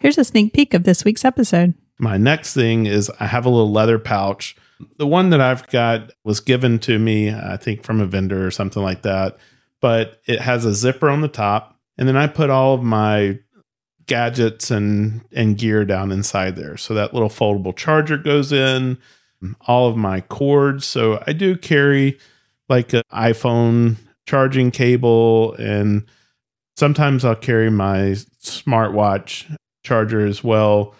Here's a sneak peek of this week's episode. My next thing is I have a little leather pouch. The one that I've got was given to me, I think, from a vendor or something like that. But it has a zipper on the top. And then I put all of my gadgets and and gear down inside there. So that little foldable charger goes in, all of my cords. So I do carry like an iPhone charging cable and sometimes I'll carry my smartwatch charger as well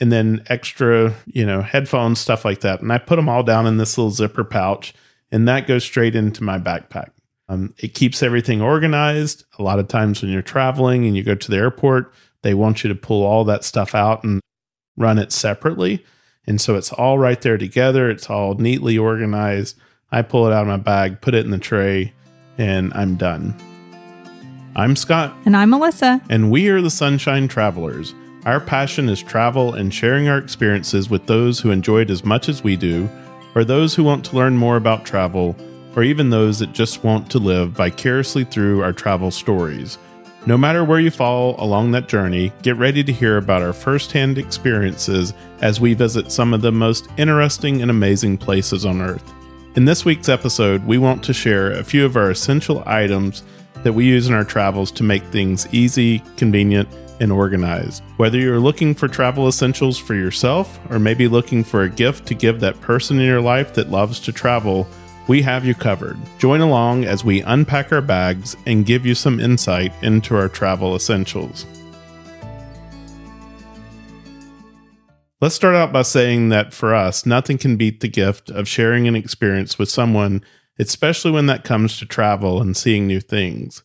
and then extra, you know, headphones, stuff like that. And I put them all down in this little zipper pouch, and that goes straight into my backpack. Um, it keeps everything organized. A lot of times when you're traveling and you go to the airport, they want you to pull all that stuff out and run it separately. And so it's all right there together. It's all neatly organized. I pull it out of my bag, put it in the tray, and I'm done. I'm Scott. And I'm Melissa. And we are the Sunshine Travelers. Our passion is travel and sharing our experiences with those who enjoy it as much as we do, or those who want to learn more about travel, or even those that just want to live vicariously through our travel stories. No matter where you fall along that journey, get ready to hear about our firsthand experiences as we visit some of the most interesting and amazing places on Earth. In this week's episode, we want to share a few of our essential items that we use in our travels to make things easy, convenient, and organized. Whether you're looking for travel essentials for yourself or maybe looking for a gift to give that person in your life that loves to travel, we have you covered. Join along as we unpack our bags and give you some insight into our travel essentials. Let's start out by saying that for us, nothing can beat the gift of sharing an experience with someone, especially when that comes to travel and seeing new things.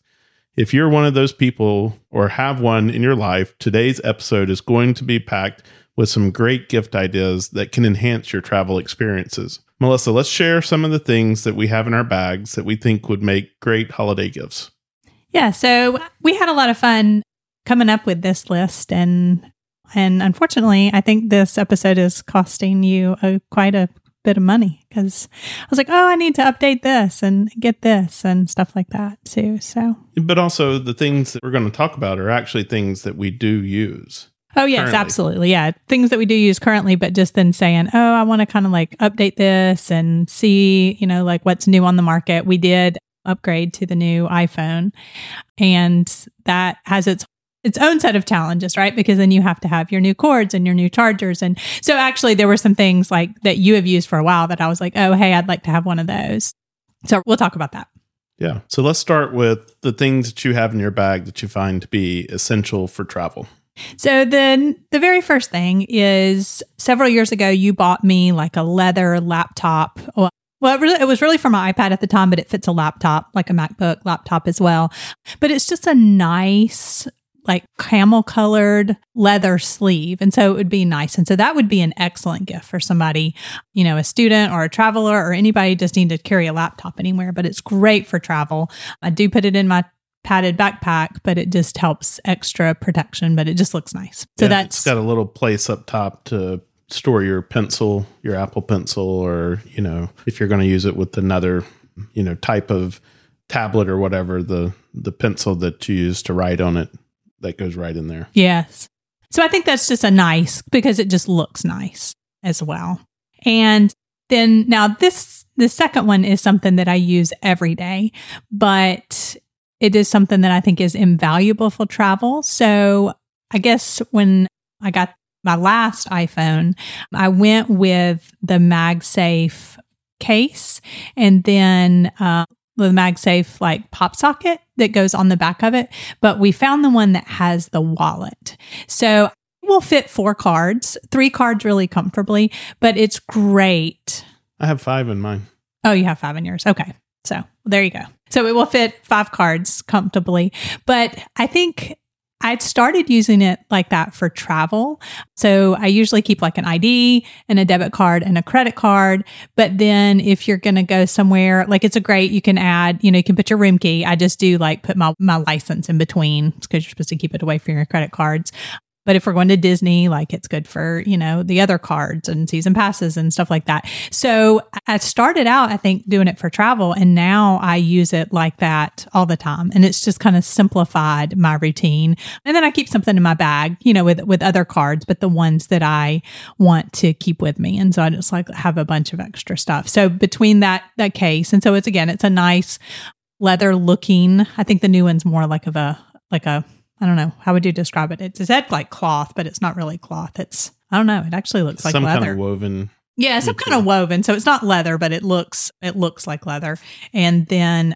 If you're one of those people or have one in your life, today's episode is going to be packed with some great gift ideas that can enhance your travel experiences. Melissa, let's share some of the things that we have in our bags that we think would make great holiday gifts. Yeah, so we had a lot of fun coming up with this list and and unfortunately, I think this episode is costing you a, quite a bit of money because I was like, oh, I need to update this and get this and stuff like that too. So, but also the things that we're going to talk about are actually things that we do use. Oh, yes, currently. absolutely. Yeah. Things that we do use currently, but just then saying, oh, I want to kind of like update this and see, you know, like what's new on the market. We did upgrade to the new iPhone, and that has its its own set of challenges, right? Because then you have to have your new cords and your new chargers. And so actually there were some things like that you have used for a while that I was like, oh, hey, I'd like to have one of those. So we'll talk about that. Yeah. So let's start with the things that you have in your bag that you find to be essential for travel. So the the very first thing is several years ago you bought me like a leather laptop. Well, well, it, really, it was really for my iPad at the time, but it fits a laptop, like a MacBook laptop as well. But it's just a nice like camel colored leather sleeve. And so it would be nice. And so that would be an excellent gift for somebody, you know, a student or a traveler or anybody just need to carry a laptop anywhere, but it's great for travel. I do put it in my padded backpack, but it just helps extra protection, but it just looks nice. So yeah, that's it's got a little place up top to store your pencil, your Apple pencil, or, you know, if you're going to use it with another, you know, type of tablet or whatever, the the pencil that you use to write on it that goes right in there. Yes. So I think that's just a nice because it just looks nice as well. And then now this the second one is something that I use every day, but it is something that I think is invaluable for travel. So I guess when I got my last iPhone, I went with the MagSafe case and then uh, the MagSafe like pop socket that goes on the back of it, but we found the one that has the wallet. So it will fit four cards, three cards really comfortably, but it's great. I have five in mine. Oh, you have five in yours. Okay. So there you go. So it will fit five cards comfortably. But I think I'd started using it like that for travel. So I usually keep like an ID and a debit card and a credit card. But then if you're going to go somewhere, like it's a great, you can add, you know, you can put your room key. I just do like put my, my license in between because you're supposed to keep it away from your credit cards. But if we're going to Disney, like it's good for, you know, the other cards and season passes and stuff like that. So I started out, I think, doing it for travel, and now I use it like that all the time. And it's just kind of simplified my routine. And then I keep something in my bag, you know, with with other cards, but the ones that I want to keep with me. And so I just like have a bunch of extra stuff. So between that that case, and so it's again, it's a nice leather looking. I think the new one's more like of a like a I don't know. How would you describe it? It's said like cloth, but it's not really cloth. It's I don't know. It actually looks like some leather. kind of woven. Yeah, some kind of woven. So it's not leather, but it looks it looks like leather. And then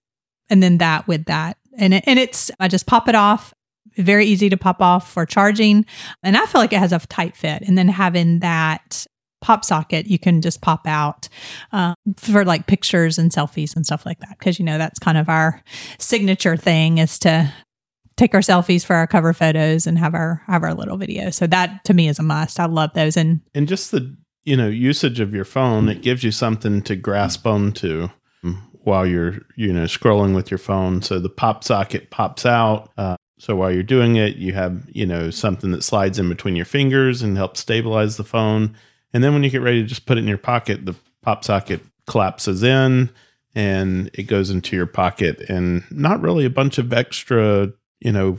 and then that with that. And it, and it's I just pop it off. Very easy to pop off for charging. And I feel like it has a tight fit. And then having that pop socket you can just pop out uh, for like pictures and selfies and stuff like that because you know that's kind of our signature thing is to take our selfies for our cover photos and have our have our little video. So that to me is a must. I love those and and just the you know usage of your phone. It gives you something to grasp onto while you're you know scrolling with your phone. So the pop socket pops out. Uh, so while you're doing it, you have you know something that slides in between your fingers and helps stabilize the phone. And then when you get ready to just put it in your pocket, the pop socket collapses in and it goes into your pocket and not really a bunch of extra you know,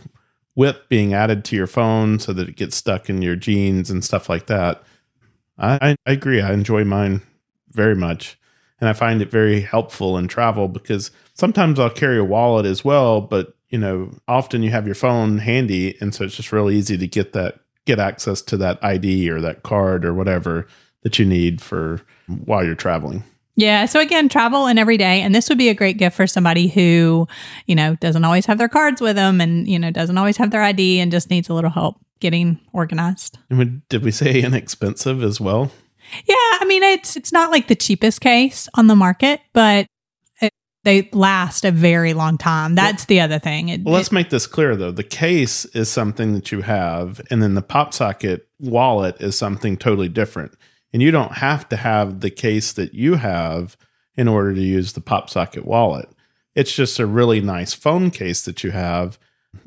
whip being added to your phone so that it gets stuck in your jeans and stuff like that. I, I agree. I enjoy mine very much. And I find it very helpful in travel because sometimes I'll carry a wallet as well, but you know, often you have your phone handy and so it's just really easy to get that get access to that ID or that card or whatever that you need for while you're traveling. Yeah. So again, travel and every day. And this would be a great gift for somebody who, you know, doesn't always have their cards with them and, you know, doesn't always have their ID and just needs a little help getting organized. And did we say inexpensive as well? Yeah. I mean, it's, it's not like the cheapest case on the market, but it, they last a very long time. That's well, the other thing. It, well, let's it, make this clear though. The case is something that you have, and then the pop socket wallet is something totally different. And you don't have to have the case that you have in order to use the pop socket wallet. It's just a really nice phone case that you have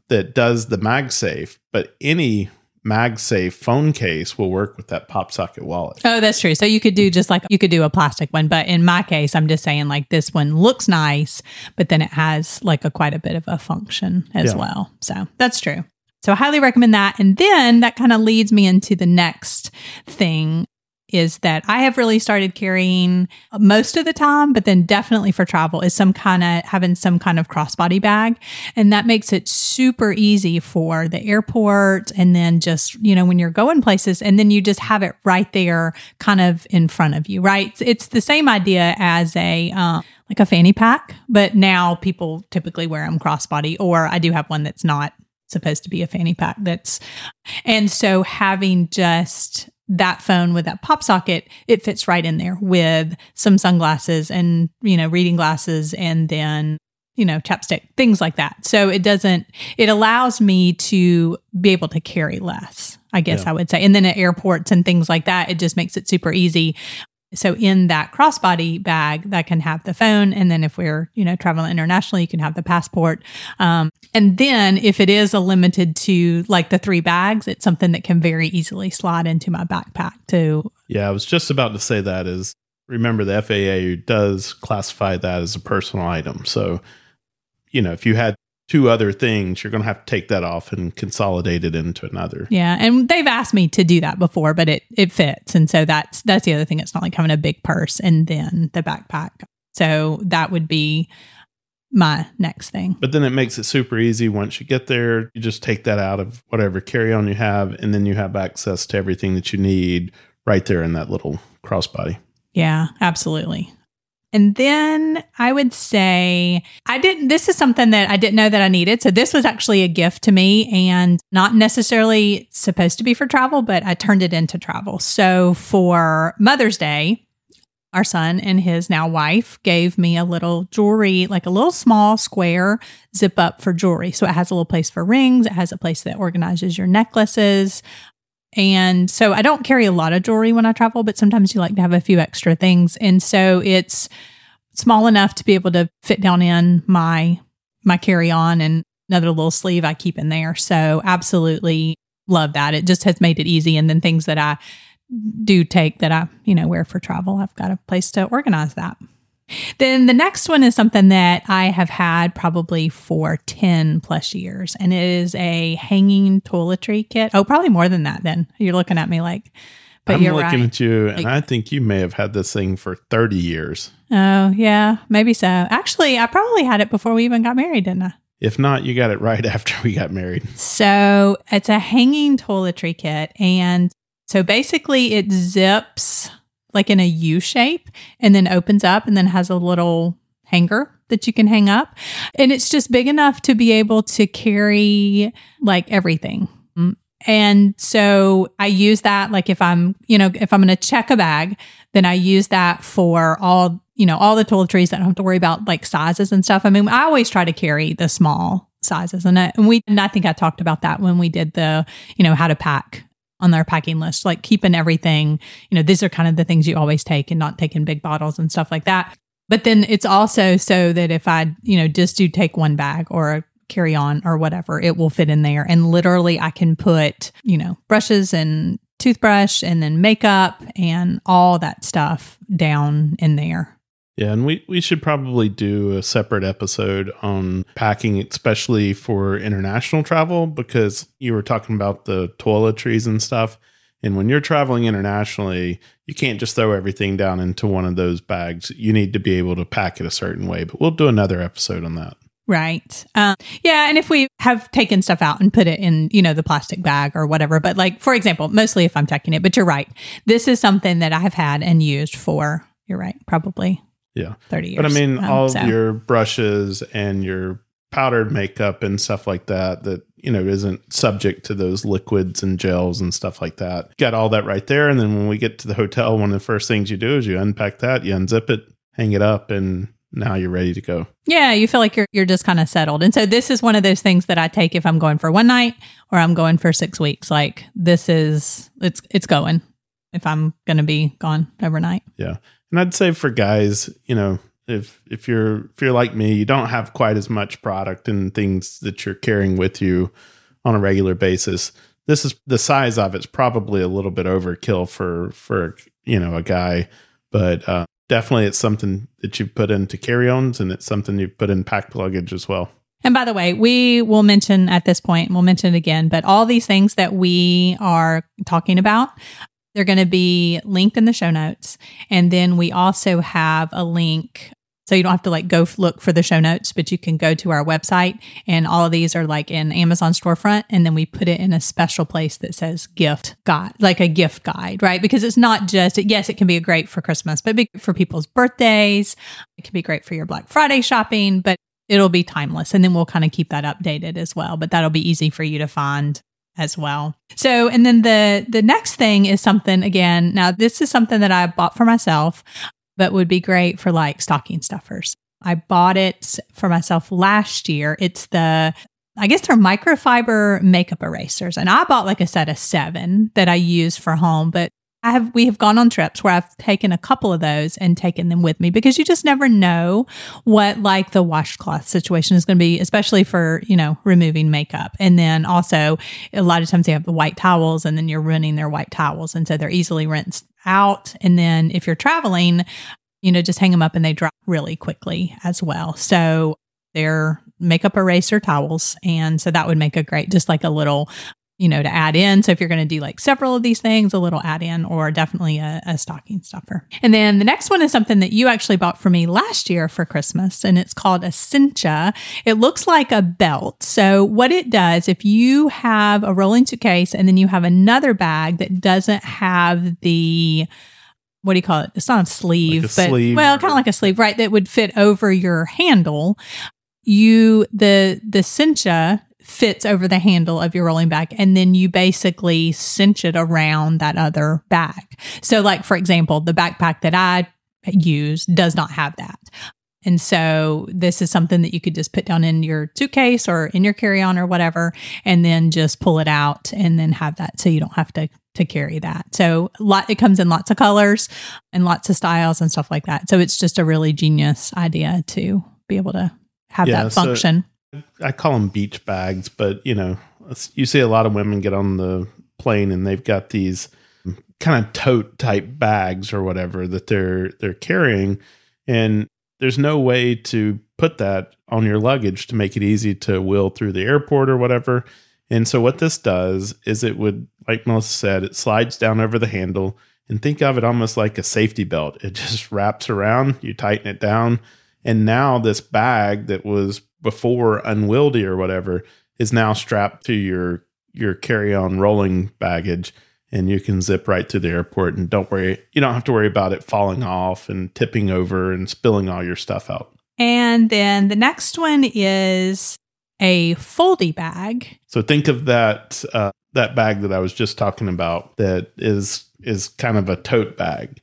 that does the MagSafe, but any MagSafe phone case will work with that pop socket wallet. Oh, that's true. So you could do just like you could do a plastic one, but in my case, I'm just saying like this one looks nice, but then it has like a quite a bit of a function as yeah. well. So that's true. So I highly recommend that. And then that kind of leads me into the next thing is that I have really started carrying most of the time, but then definitely for travel is some kind of having some kind of crossbody bag. And that makes it super easy for the airport. And then just, you know, when you're going places and then you just have it right there kind of in front of you, right? It's the same idea as a, um, like a fanny pack, but now people typically wear them crossbody, or I do have one that's not supposed to be a fanny pack that's and so having just that phone with that pop socket, it fits right in there with some sunglasses and, you know, reading glasses and then, you know, chapstick, things like that. So it doesn't, it allows me to be able to carry less, I guess yeah. I would say. And then at airports and things like that, it just makes it super easy so in that crossbody bag that can have the phone and then if we're you know traveling internationally you can have the passport. Um, and then if it is a limited to like the three bags it's something that can very easily slide into my backpack too yeah i was just about to say that is remember the FAA does classify that as a personal item. So you know if you had two other things, you're going to have to take that off and consolidate it into another. Yeah, and they've asked me to do that before, but it it fits, and so that's that's the other thing. It's not like having a big purse and then the backpack. So that would be my next thing. But then it makes it super easy once you get there. You just take that out of whatever carry on you have, and then you have access to everything that you need right there in that little crossbody. Yeah, absolutely. And then I would say I didn't, this is something that I didn't know that I needed. So this was actually a gift to me and not necessarily supposed to be for travel, but I turned it into travel. So for Mother's Day, our son and his now wife gave me a little jewelry, like a little small square zip up for jewelry. So it has a little place for rings, it has a place that organizes your necklaces. And so I don't carry a lot of jewelry when I travel, but sometimes you like to have a few extra things. And so it's small enough to be able to fit down in my my carry-on and another little sleeve I keep in there. So absolutely love that. It just has made it easy. And then things that I do take that I, you know, wear for travel, I've got a place to organize that. Then the next one is something that I have had probably for 10 plus years, and it is a hanging toiletry kit. Oh, probably more than that then. You're looking at me like, but I'm you're looking right. at you, and Like- I think you may have had this thing for 30 years. Oh, yeah, maybe so. Actually, I probably had it before we even got married, didn't I? If not, you got it right after we got married. So it's a hanging toiletry kit. And so basically it zips like in a U shape and then opens up and then has a little hanger that you can hang up. And it's just big enough to be able to carry like everything. Mm. And so I use that like if I'm, you know, if I'm going to check a bag, then I use that for all, you know, all the toiletries that I don't have to worry about like sizes and stuff. I mean, I always try to carry the small sizes and, I, and we, and I think I talked about that when we did the, you know, how to pack on their packing list, like keeping everything, you know, these are kind of the things you always take and not taking big bottles and stuff like that. But then it's also so that if I, you know, just do take one bag or a carry on or whatever, it will fit in there. And literally I can put, you know, brushes and toothbrush and then makeup and all that stuff down in there. Yeah, and we, we should probably do a separate episode on packing, especially for international travel, because you were talking about the toiletries and stuff. And when you're traveling internationally, you can't just throw everything down into one of those bags. You need to be able to pack it a certain way. But we'll do another episode on that. Right. Um, yeah. And if we have taken stuff out and put it in, you know, the plastic bag or whatever, but like, for example, mostly if I'm checking it, but you're right. This is something that I have had and used for, you're right, probably Yeah. 30 years. But I mean, Um, all so- of your brushes and your powdered makeup and stuff like that, that, you know, isn't subject to those liquids and gels and stuff like that. Got all that right there. And then when we get to the hotel, one of the first things you do is you unpack that, you unzip it, hang it up, and now you're ready to go. Yeah, you feel like you're you're just kind of settled. And so this is one of those things that I take if I'm going for one night or I'm going for 6 weeks. Like this is it's it's going if I'm going to be gone overnight. And I'd say for guys, you know, if if you're if you're like me, you don't have quite as much product and things that you're carrying with you on a regular basis. This is the size of it's probably a little bit overkill for for you know a guy, but uh, definitely it's something that you've put into carry-ons and it's something you've put in packed luggage as well. And by the way, we will mention at this point, we'll mention it again, but all these things that we are talking about, they're going to be linked in the show notes. And then we also have a link. So you don't have to like go look for the show notes, but you can go to our website and all of these are like in Amazon storefront. And then we put it in a special place that says gift guide, like a gift guide, right? Because it's not just, yes, it can be great for Christmas, but for people's birthdays. It can be great for your Black Friday shopping, but it'll be timeless and then we'll kind of keep that updated as well but that'll be easy for you to find as well so and then the the next thing is something again now this is something that i bought for myself but would be great for like stocking stuffers i bought it for myself last year it's the I guess they're microfiber makeup erasers. And I bought like a set of seven that I use for home, but I have we have gone on trips where I've taken a couple of those and taken them with me because you just never know what like the washcloth situation is going to be, especially for you know removing makeup. And then also a lot of times they have the white towels, and then you're running their white towels, and so they're easily rinsed out. And then if you're traveling, you know, just hang them up and they dry really quickly as well. So they're makeup eraser towels, and so that would make a great just like a little you know, to add in. So if you're going to do like several of these things, a little add in or definitely a, a stocking stuffer. And then the next one is something that you actually bought for me last year for Christmas, and it's called a cincha. It looks like a belt. So what it does, if you have a rolling suitcase and then you have another bag that doesn't have the what do you call it? It's not a sleeve, Like a but sleeve well, kind of like a sleeve, right? That would fit over your handle. You the the cincha fits over the handle of your rolling bag and then you basically cinch it around that other bag. So like for example, the backpack that I use does not have that. And so this is something that you could just put down in your suitcase or in your carry-on or whatever and then just pull it out and then have that so you don't have to to carry that. So lot it comes in lots of colors and lots of styles and stuff like that. So it's just a really genius idea to be able to have Yeah, that so- function. I call them beach bags, but you know, you see a lot of women get on the plane and they've got these kind of tote type bags or whatever that they're they're carrying and there's no way to put that on your luggage to make it easy to wheel through the airport or whatever. And so what this does is it would like Melissa said it slides down over the handle and think of it almost like a safety belt. It just wraps around, you tighten it down, and now this bag that was before unwieldy or whatever is now strapped to your your carry-on rolling baggage and you can zip right to the airport and don't worry you don't have to worry about it falling off and tipping over and spilling all your stuff out. And then the next one is a Foldie bag. So think of that uh, that bag that I was just talking about that is is kind of a tote bag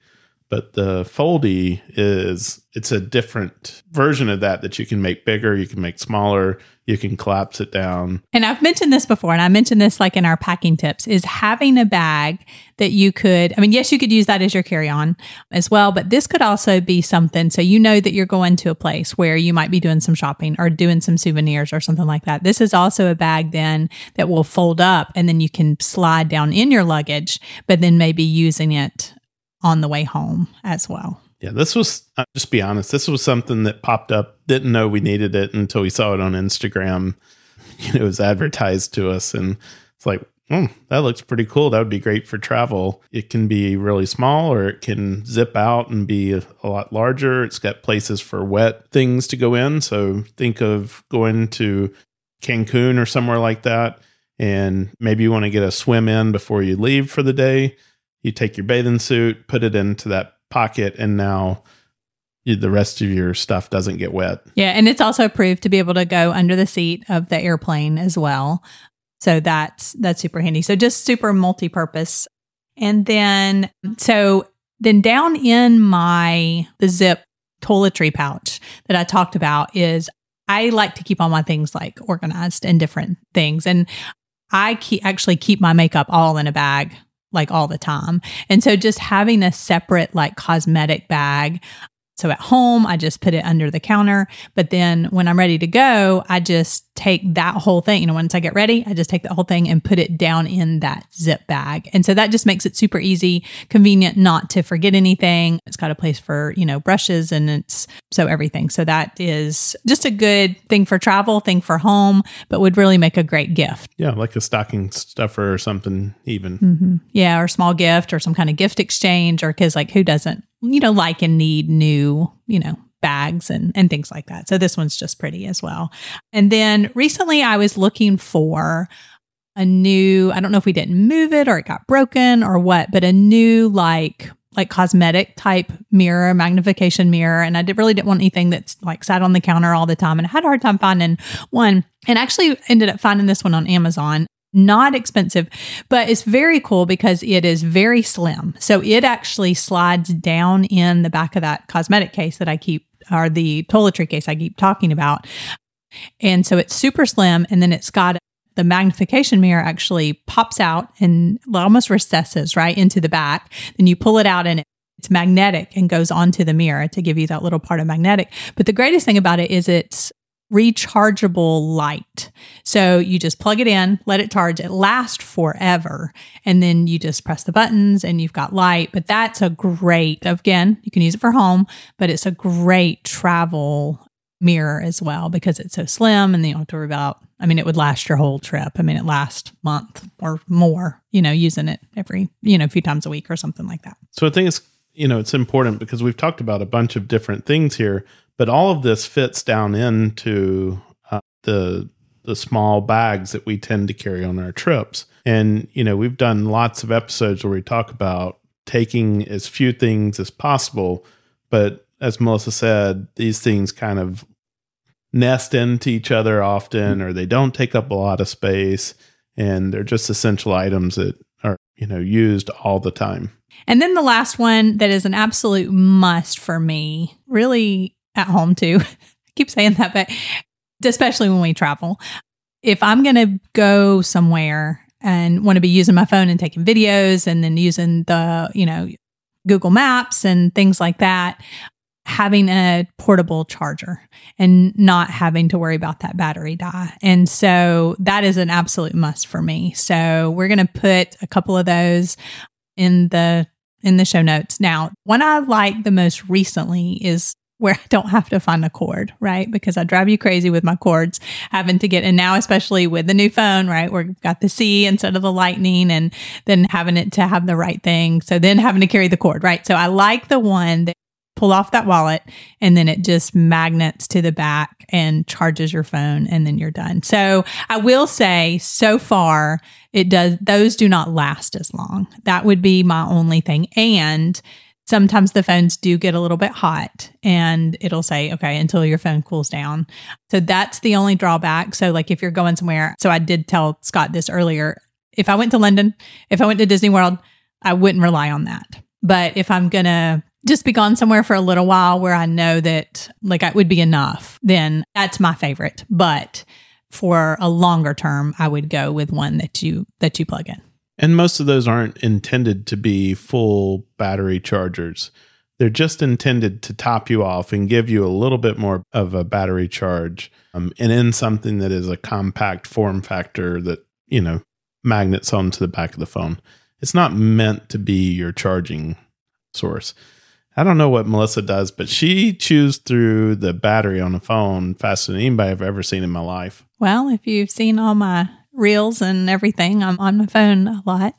but the Foldie is it's a different version of that that you can make bigger you can make smaller you can collapse it down. And i've mentioned this before and i mentioned this like in our packing tips is having a bag that you could i mean yes you could use that as your carry-on as well but this could also be something so you know that you're going to a place where you might be doing some shopping or doing some souvenirs or something like that. This is also a bag then that will fold up and then you can slide down in your luggage but then maybe using it on the way home as well. Yeah, this was, uh, just be honest, this was something that popped up. Didn't know we needed it until we saw it on Instagram. You know, it was advertised to us, and it's like, oh, that looks pretty cool. That would be great for travel. It can be really small or it can zip out and be a, a lot larger. It's got places for wet things to go in. So think of going to Cancun or somewhere like that. And maybe you want to get a swim in before you leave for the day you take your bathing suit, put it into that pocket, and now you, the rest of your stuff doesn't get wet. Yeah, and it's also approved to be able to go under the seat of the airplane as well. So that's that's super handy. So just super multi-purpose. And then so then down in my the zip toiletry pouch that I talked about is I like to keep all my things like organized and different things. And I keep, actually keep my makeup all in a bag like all the time. And so just having a separate like cosmetic bag so at home, I just put it under the counter. But then when I'm ready to go, I just take that whole thing. You know, once I get ready, I just take the whole thing and put it down in that zip bag. And so that just makes it super easy, convenient not to forget anything. It's got a place for, you know, brushes and it's so everything. So that is just a good thing for travel, thing for home, but would really make a great gift. Yeah, like a stocking stuffer or something, even. Mm-hmm. Yeah, or small gift or some kind of gift exchange, or because like who doesn't you know, like and need new, you know, bags and, and things like that. So this one's just pretty as well. And then recently I was looking for a new, I don't know if we didn't move it or it got broken or what, but a new like like cosmetic type mirror, magnification mirror. And I did, really didn't want anything that's like sat on the counter all the time. And I had a hard time finding one and actually ended up finding this one on Amazon not expensive, but it's very cool because it is very slim. So it actually slides down in the back of that cosmetic case that I keep, or the toiletry case I keep talking about. And so it's super slim. And then it's got the magnification mirror actually pops out and almost recesses right into the back. Then you pull it out and it's magnetic and goes onto the mirror to give you that little part of magnetic. But the greatest thing about it is it's rechargeable light. So you just plug it in, let it charge, it lasts forever. And then you just press the buttons and you've got light. But that's a great, again, you can use it for home, but it's a great travel mirror as well because it's so slim and you don't have to worry about I mean, it would last your whole trip. I mean, it lasts month or more, you know, using it every, you know, a few times a week or something like that. So I think it's, you know, it's important because we've talked about a bunch of different things here, but all of this fits down into uh, the the small bags that we tend to carry on our trips. And you know, we've done lots of episodes where we talk about taking as few things as possible, but as Melissa said, these things kind of nest into each other often or they don't take up a lot of space and they're just essential items that are, you know, used all the time. And then the last one that is an absolute must for me, really at home too. I keep saying that, but especially when we travel. If I'm going to go somewhere and want to be using my phone and taking videos and then using the, you know, Google Maps and things like that, having a portable charger and not having to worry about that battery die. And so that is an absolute must for me. So we're going to put a couple of those in the in the show notes. Now, one I like the most recently is where I don't have to find a cord, right? Because I drive you crazy with my cords having to get, and now especially with the new phone, right? We've got the C instead of the lightning and then having it to have the right thing. So then having to carry the cord, right? So I like the one that pull off that wallet and then it just magnets to the back and charges your phone and then you're done. So I will say so far it does those do not last as long. That would be my only thing and sometimes the phones do get a little bit hot and it'll say okay until your phone cools down. So that's the only drawback. So like if you're going somewhere, so I did tell Scott this earlier, if I went to London, if I went to Disney World, I wouldn't rely on that. But if I'm going to just be gone somewhere for a little while where I know that like it would be enough, then that's my favorite. But for a longer term, I would go with one that you that you plug in. And most of those aren't intended to be full battery chargers. They're just intended to top you off and give you a little bit more of a battery charge um, and in something that is a compact form factor that, you know, magnets onto the back of the phone. It's not meant to be your charging source. I don't know what Melissa does, but she chews through the battery on the phone faster than anybody I've ever seen in my life. Well, if you've seen all my reels and everything, I'm on my phone a lot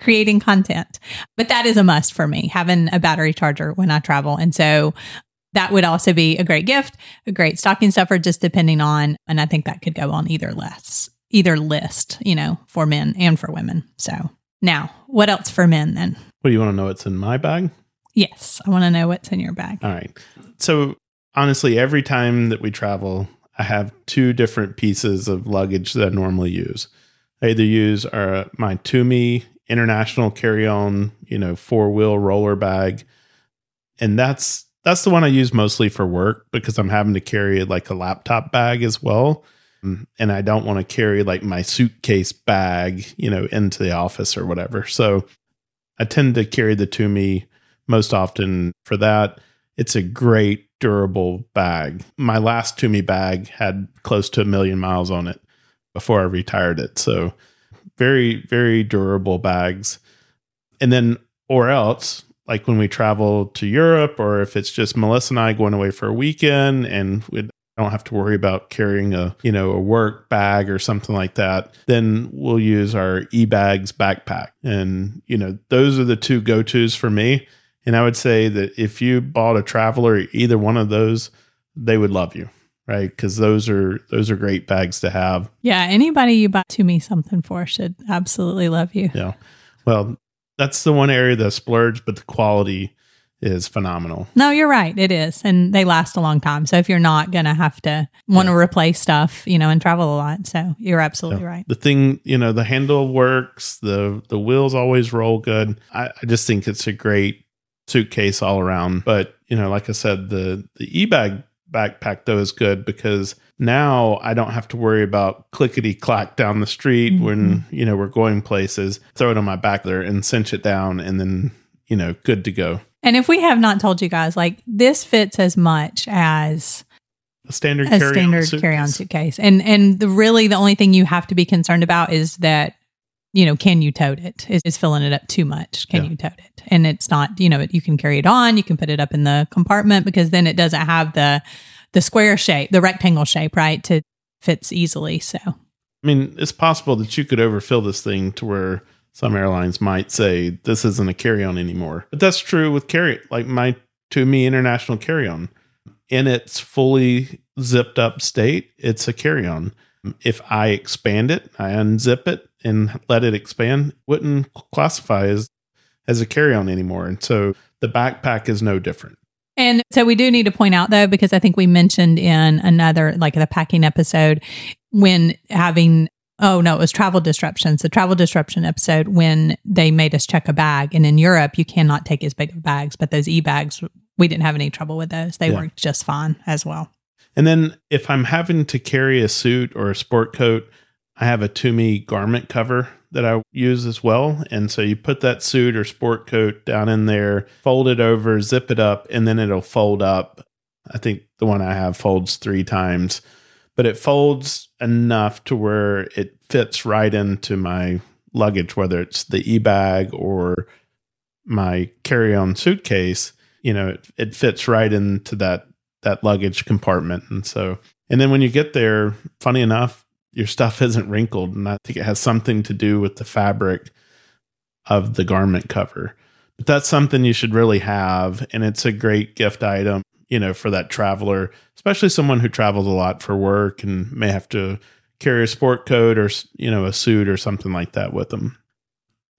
creating content. But that is a must for me, having a battery charger when I travel. And so that would also be a great gift, a great stocking stuffer, just depending on, and I think that could go on either list, either list, you know, for men and for women. So now, what else for men then? What do you want to know? What's in my bag? Yes, I want to know what's in your bag. All right. So honestly, every time that we travel, I have two different pieces of luggage that I normally use. I either use uh, my Tumi international carry-on, you know, four-wheel roller bag, and that's that's the one I use mostly for work because I'm having to carry like a laptop bag as well. Mm, and I don't want to carry like my suitcase bag, you know, into the office or whatever. So I tend to carry the Tumi most often for that. It's a great durable bag. My last Tumi bag had close to a million miles on it before I retired it. So very, very durable bags. And then, or else, like when we travel to Europe, or if it's just Melissa and I going away for a weekend and we don't have to worry about carrying a, you know, a work bag or something like that, then we'll use our eBags backpack. And, you know, those are the two go tos for me. And I would say that if you bought a traveler, either one of those, they would love you, right? Because those are those are great bags to have. Yeah, anybody you buy me something for should absolutely love you. Yeah. Well, that's the one area that splurge, but the quality is phenomenal. No, you're right. It is. And they last a long time. So if you're not going to have to want to yeah. replace stuff, you know, and travel a lot. So you're absolutely right. The thing, you know, the handle works, the the wheels always roll good. I, I just think it's a great suitcase all around. But, you know, like I said, the the eBag backpack though is good because now I don't have to worry about clickety clack down the street mm-hmm. when, you know, we're going places. Throw it on my back there and cinch it down and then, you know, good to go. And if we have not told you guys, like this fits as much as a standard a carry standard carry on suitcase. And and the really the only thing you have to be concerned about is that you know, can you tote it? Is, is filling it up too much? Can yeah. you tote it? And it's not, you know, you can carry it on, you can put it up in the compartment because then it doesn't have the the square shape, the rectangle shape, right? To fits easily. So I mean, it's possible that you could overfill this thing to where some airlines might say this isn't a carry-on anymore. But that's true with carry like my Tumi international carry-on. In its fully zipped up state, it's a carry-on. If I expand it, I unzip it, and let it expand wouldn't classify as as a carry-on anymore. And so the backpack is no different. And so we do need to point out though, because I think we mentioned in another, like the packing episode, when having, oh no, it was travel disruptions, the travel disruption episode, when they made us check a bag. And in Europe, you cannot take as big of bags, but those e bags, we didn't have any trouble with those. They yeah. worked just fine as well. And then if I'm having to carry a suit or a sport coat, I have a Tumi garment cover that I use as well. And so you put that suit or sport coat down in there, fold it over, zip it up, and then it'll fold up. I think the one I have folds three times, but it folds enough to where it fits right into my luggage, whether it's the e bag or my carry on suitcase. You know, it, it fits right into that that luggage compartment. And so, and then when you get there, funny enough, your stuff isn't wrinkled. And I think it has something to do with the fabric of the garment cover. But that's something you should really have. And it's a great gift item, you know, for that traveler, especially someone who travels a lot for work and may have to carry a sport coat or, you know, a suit or something like that with them.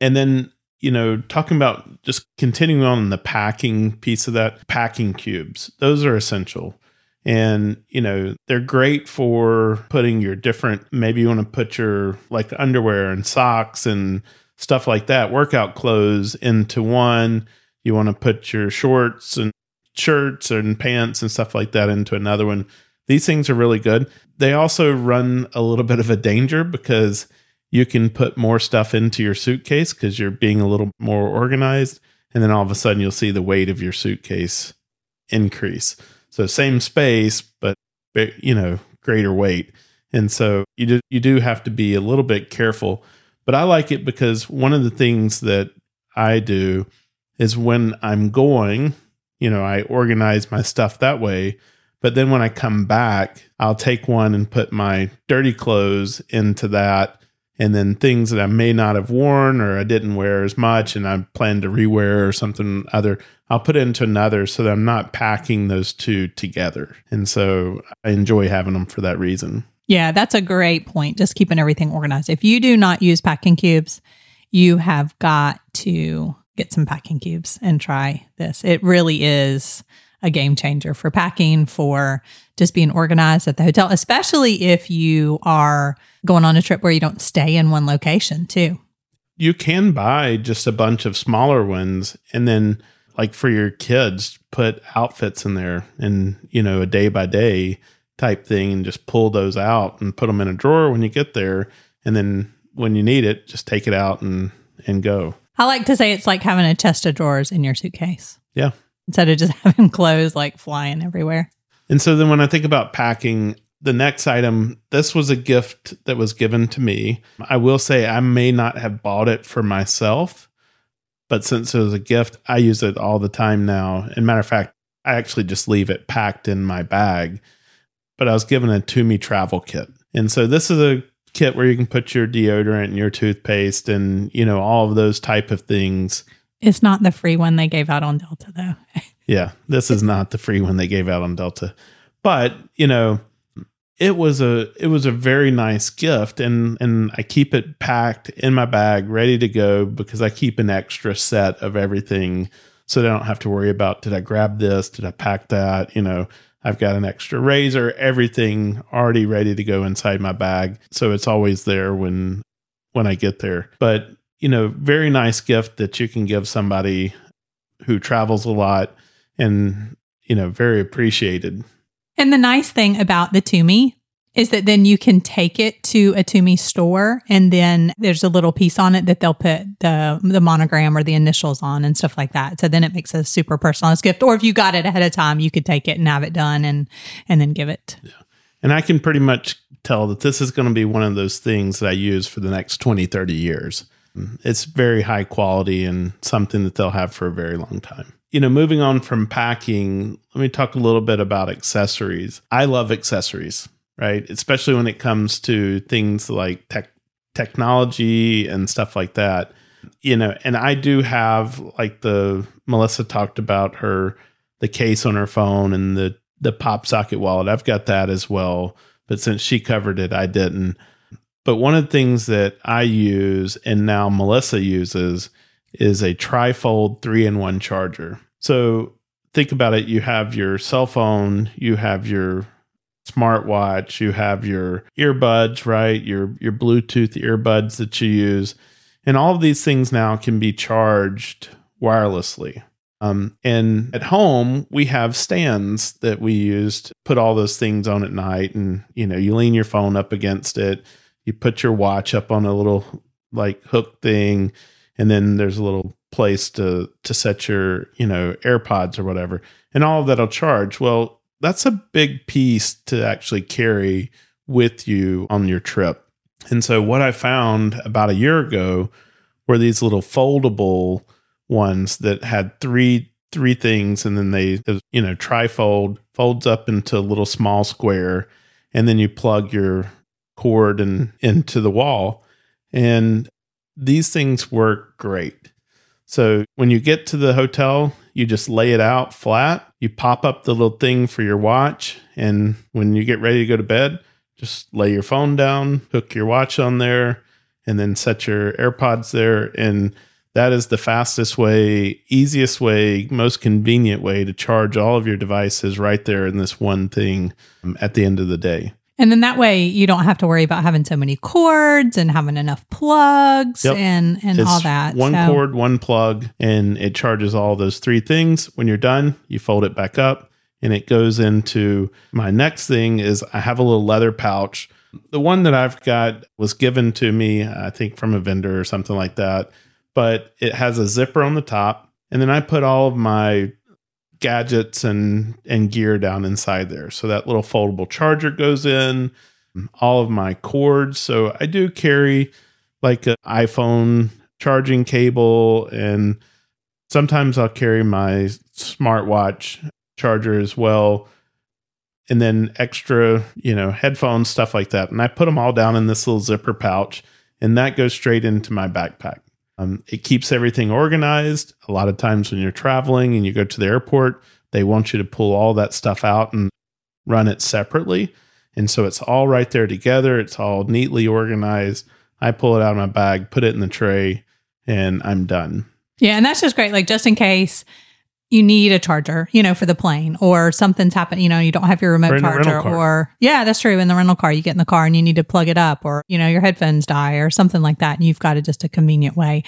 And then you know, talking about just continuing on the packing piece of that, packing cubes, those are essential. And, you know, they're great for putting your different, maybe you want to put your like underwear and socks and stuff like that, workout clothes into one. You want to put your shorts and shirts and pants and stuff like that into another one. These things are really good. They also run a little bit of a danger because you can put more stuff into your suitcase because you're being a little more organized. And then all of a sudden, you'll see the weight of your suitcase increase. So, same space, but, you know, greater weight. And so you do, you do have to be a little bit careful. But I like it because one of the things that I do is when I'm going, you know, I organize my stuff that way. But then when I come back, I'll take one and put my dirty clothes into that and then things that I may not have worn or I didn't wear as much and I plan to rewear or something other, I'll put it into another so that I'm not packing those two together. And so I enjoy having them for that reason. Yeah, that's a great point. Just keeping everything organized. If you do not use packing cubes, you have got to get some packing cubes and try this. It really is a game changer for packing, for just being organized at the hotel, especially if you are going on a trip where you don't stay in one location too. You can buy just a bunch of smaller ones and then like for your kids put outfits in there and you know a day by day type thing and just pull those out and put them in a drawer when you get there and then when you need it just take it out and and go. I like to say it's like having a chest of drawers in your suitcase. Yeah. Instead of just having clothes like flying everywhere. And so then when I think about packing, the next item, this was a gift that was given to me. I will say I may not have bought it for myself, but since it was a gift, I use it all the time now. And matter of fact, I actually just leave it packed in my bag. But I was given a Tumi travel kit. And so this is a kit where you can put your deodorant and your toothpaste and, you know, all of those type of things. It's not the free one they gave out on Delta though. yeah, this is not the free one they gave out on Delta. But, you know, it was a it was a very nice gift and and I keep it packed in my bag ready to go because I keep an extra set of everything so I don't have to worry about did I grab this did I pack that you know I've got an extra razor everything already ready to go inside my bag so it's always there when when I get there but you know very nice gift that you can give somebody who travels a lot and you know very appreciated and the nice thing about the Tumi is that then you can take it to a Tumi store and then there's a little piece on it that they'll put the the monogram or the initials on and stuff like that. So then it makes a super personalized gift. Or if you got it ahead of time, you could take it and have it done and and then give it. Yeah. And I can pretty much tell that this is going to be one of those things that I use for the next 20, 30 years. It's very high quality and something that they'll have for a very long time you know, moving on from packing, let me talk a little bit about accessories. I love accessories, right? Especially when it comes to things like tech technology and stuff like that. You know, and I do have like the Melissa talked about her the case on her phone and the the pop socket wallet. I've got that as well, but since she covered it, I didn't. But one of the things that I use and now Melissa uses is a trifold three in one charger. So think about it you have your cell phone, you have your smartwatch, you have your earbuds, right? Your your Bluetooth earbuds that you use. And all of these things now can be charged wirelessly. Um, and at home, we have stands that we use to put all those things on at night. And, you know, you lean your phone up against it, you put your watch up on a little like hook thing, and then there's a little place to to set your you know AirPods or whatever, and all of that'll charge. Well, that's a big piece to actually carry with you on your trip. And so what I found about a year ago were these little foldable ones that had three three things and then they you know trifold folds up into a little small square and then you plug your cord and into the wall. And these things work great. So when you get to the hotel you just lay it out flat. You pop up the little thing for your watch. And when you get ready to go to bed just lay your phone down hook your watch on there and then set your AirPods there. And that is the fastest way, easiest way, most convenient way to charge all of your devices right there in this one thing um, at the end of the day. And then that way you don't have to worry about having so many cords and having enough plugs yep. and, and all that. One so. cord, one plug, and it charges all those three things. When you're done, you fold it back up and it goes into my next thing is I have a little leather pouch. The one that I've got was given to me, I think from a vendor or something like that but it has a zipper on the top. And then I put all of my gadgets and and gear down inside there. So that little foldable charger goes in, mm-hmm. all of my cords. So I do carry like an iPhone charging cable and sometimes I'll carry my smartwatch charger as well and then extra, you know, headphones stuff like that. And I put them all down in this little zipper pouch and that goes straight into my backpack. Um, it keeps everything organized. A lot of times when you're traveling and you go to the airport, they want you to pull all that stuff out and run it separately. And so it's all right there together. It's all neatly organized. I pull it out of my bag, put it in the tray, and I'm done. Yeah. And that's just great. Like, just in case you need a charger, you know, for the plane or something's happened, you know, you don't have your remote charger or yeah, that's true. In the rental car, you get in the car and you need to plug it up or, you know, your headphones die or something like that. And you've got it just a convenient way.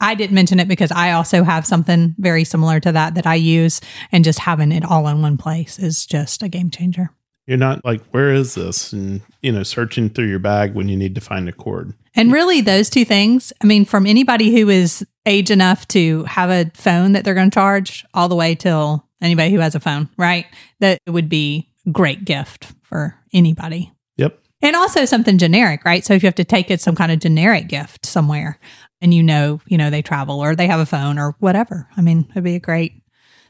I didn't mention it because I also have something very similar to that that I use and just having it all in one place is just a game changer. You're not like, where is this? And, you know, searching through your bag when you need to find a cord. And really, those two things, I mean, from anybody who is age enough to have a phone that they're going to charge, all the way till anybody who has a phone, right? That would be great gift for anybody. Yep. And also something generic, right? So if you have to take it some kind of generic gift somewhere and you know, you know, they travel or they have a phone or whatever. I mean, it'd be a great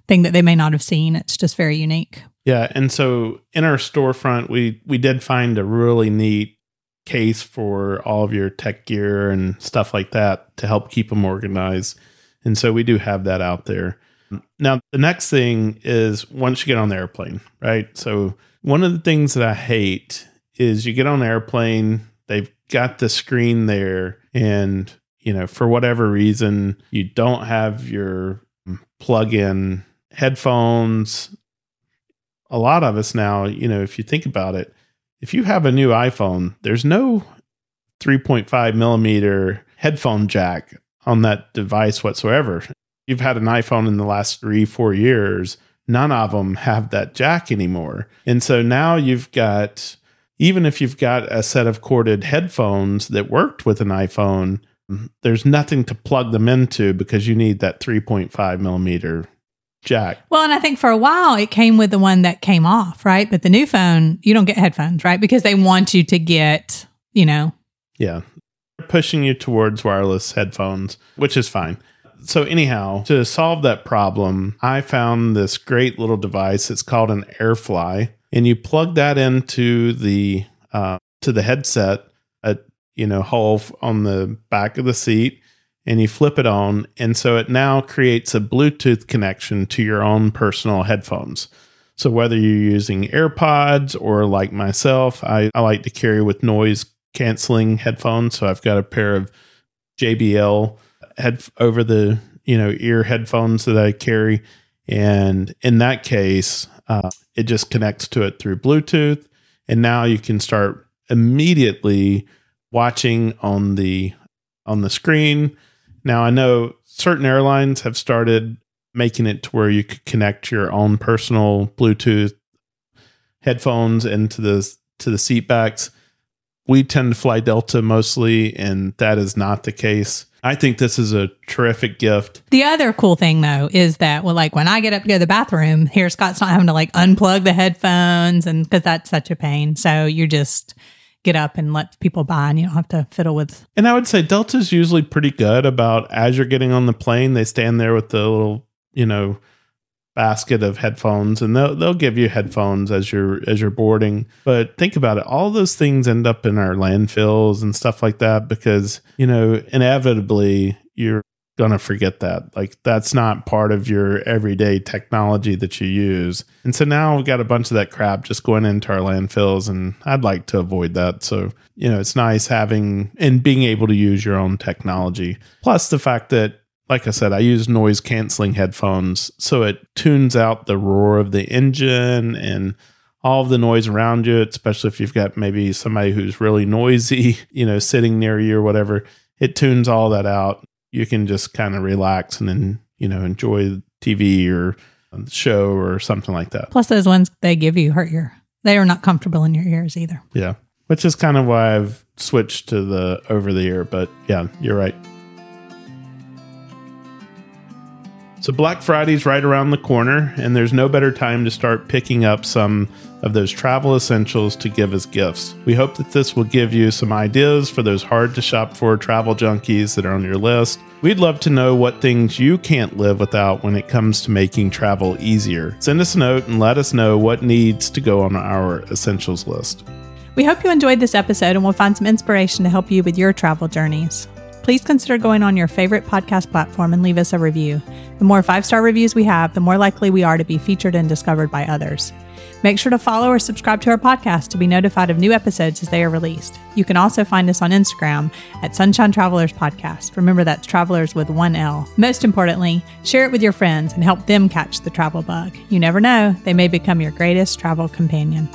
thing that they may not have seen. It's just very unique. Yeah, and so in our storefront, we we did find a really neat case for all of your tech gear and stuff like that to help keep them organized. And so we do have that out there. Now, the next thing is once you get on the airplane, right? So one of the things that I hate is you get on the airplane, they've got the screen there, and you know, for whatever reason, you don't have your mm, plug-in headphones a lot of us now, you know, if you think about it, if you have a new iPhone, there's no 3.5 millimeter headphone jack on that device whatsoever. You've had an iPhone in the last three, four years, none of them have that jack anymore. And so now you've got, even if you've got a set of corded headphones that worked with an iPhone, there's nothing to plug them into because you need that 3.5 millimeter jack. Well, and I think for a while it came with the one that came off, right? But the new phone, you don't get headphones, right? Because they want you to get, you know. Yeah. They're pushing you towards wireless headphones, which is fine. So, anyhow, to solve that problem, I found this great little device. It's called an AirFly, and you plug that into the uh, to the headset, a you know hole on the back of the seat, and you flip it on. And so it now creates a Bluetooth connection to your own personal headphones. So whether you're using AirPods or like myself, I, I like to carry with noise canceling headphones. So I've got a pair of JBL head over the you know ear headphones that I carry, and in that case, uh, it just connects to it through Bluetooth, and now you can start immediately watching on the on the screen now, I know certain airlines have started making it to where you could connect your own personal Bluetooth headphones into the to the seat backs. we tend to fly Delta mostly, and that is not the case. I think this is a terrific gift. The other cool thing though is that well, like when I get up to go to the bathroom, here Scott's not having to like unplug the headphones and because that's such a pain. So you're just get up and let people by and you don't have to fiddle with And I would say Delta's usually pretty good about as you're getting on the plane, they stand there with the little, you know, basket of headphones and they'll they'll give you headphones as you're as you're boarding. But think about it, all those things end up in our landfills and stuff like that because, you know, inevitably you're gonna forget that. Like that's not part of your everyday technology that you use. And so now we've got a bunch of that crap just going into our landfills and I'd like to avoid that. So, you know, it's nice having and being able to use your own technology. Plus the fact that like I said, I use noise canceling headphones, so it tunes out the roar of the engine and all of the noise around you, especially if you've got maybe somebody who's really noisy, you know, sitting near you or whatever. It tunes all that out. You can just kind of relax and then, you know, enjoy TV or uh, show or something like that. Plus, those ones they give you hurt your, they are not comfortable in your ears either. Yeah. Which is kind of why I've switched to the over the ear. But yeah, you're right. So Black Friday's right around the corner, and there's no better time to start picking up some of those travel essentials to give as gifts. We hope that this will give you some ideas for those hard to shop for travel junkies that are on your list. We'd love to know what things you can't live without when it comes to making travel easier. Send us a note and let us know what needs to go on our essentials list. We hope you enjoyed this episode and will find some inspiration to help you with your travel journeys please consider going on your favorite podcast platform and leave us a review. The more five star reviews we have, the more likely we are to be featured and discovered by others. Make sure to follow or subscribe to our podcast to be notified of new episodes as they are released. You can also find us on Instagram at Sunshine Travelers Podcast. Remember, that's travelers with one L. Most importantly, share it with your friends and help them catch the travel bug. You never know, they may become your greatest travel companion.